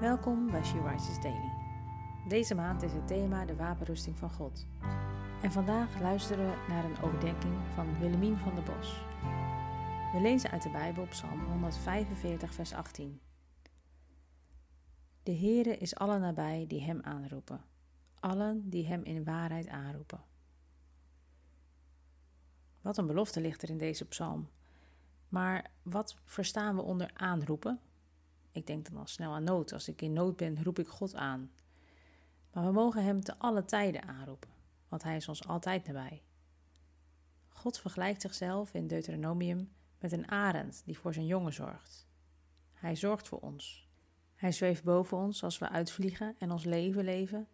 Welkom bij She Rises Daily. Deze maand is het thema de wapenrusting van God. En vandaag luisteren we naar een overdenking van Willemien van der Bos. We lezen uit de Bijbel Psalm 145, vers 18. De Heere is allen nabij die Hem aanroepen, allen die Hem in waarheid aanroepen. Wat een belofte ligt er in deze psalm. Maar wat verstaan we onder aanroepen? Ik denk dan al snel aan nood. Als ik in nood ben, roep ik God aan. Maar we mogen Hem te alle tijden aanroepen, want Hij is ons altijd nabij. God vergelijkt zichzelf in Deuteronomium met een arend die voor zijn jongen zorgt. Hij zorgt voor ons. Hij zweeft boven ons als we uitvliegen en ons leven leven,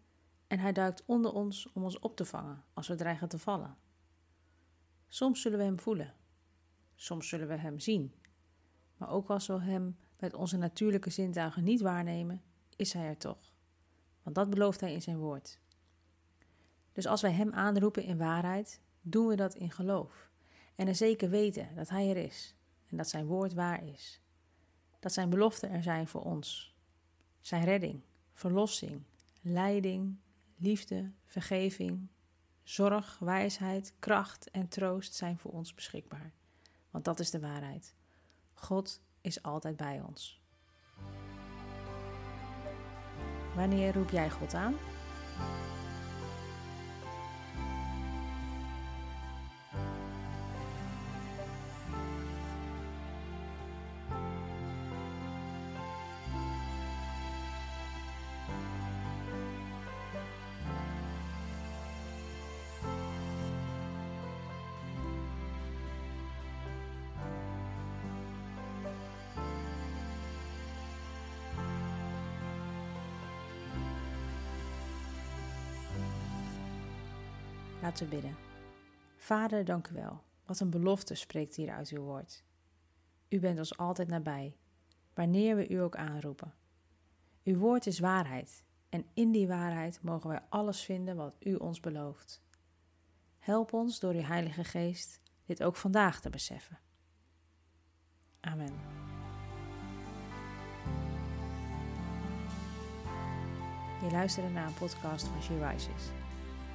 en hij duikt onder ons om ons op te vangen als we dreigen te vallen. Soms zullen we hem voelen, soms zullen we hem zien, maar ook als we hem met onze natuurlijke zintuigen niet waarnemen, is hij er toch. Want dat belooft hij in zijn woord. Dus als wij hem aanroepen in waarheid, doen we dat in geloof. En er zeker weten dat hij er is en dat zijn woord waar is. Dat zijn beloften er zijn voor ons. Zijn redding, verlossing, leiding, liefde, vergeving, zorg, wijsheid, kracht en troost zijn voor ons beschikbaar. Want dat is de waarheid. God is altijd bij ons. Wanneer roep jij God aan? Laten we bidden. Vader, dank u wel. Wat een belofte spreekt hier uit uw woord. U bent ons altijd nabij, wanneer we u ook aanroepen. Uw woord is waarheid en in die waarheid mogen wij alles vinden wat u ons belooft. Help ons door uw Heilige Geest dit ook vandaag te beseffen. Amen. Je luisterde naar een podcast van She Rises.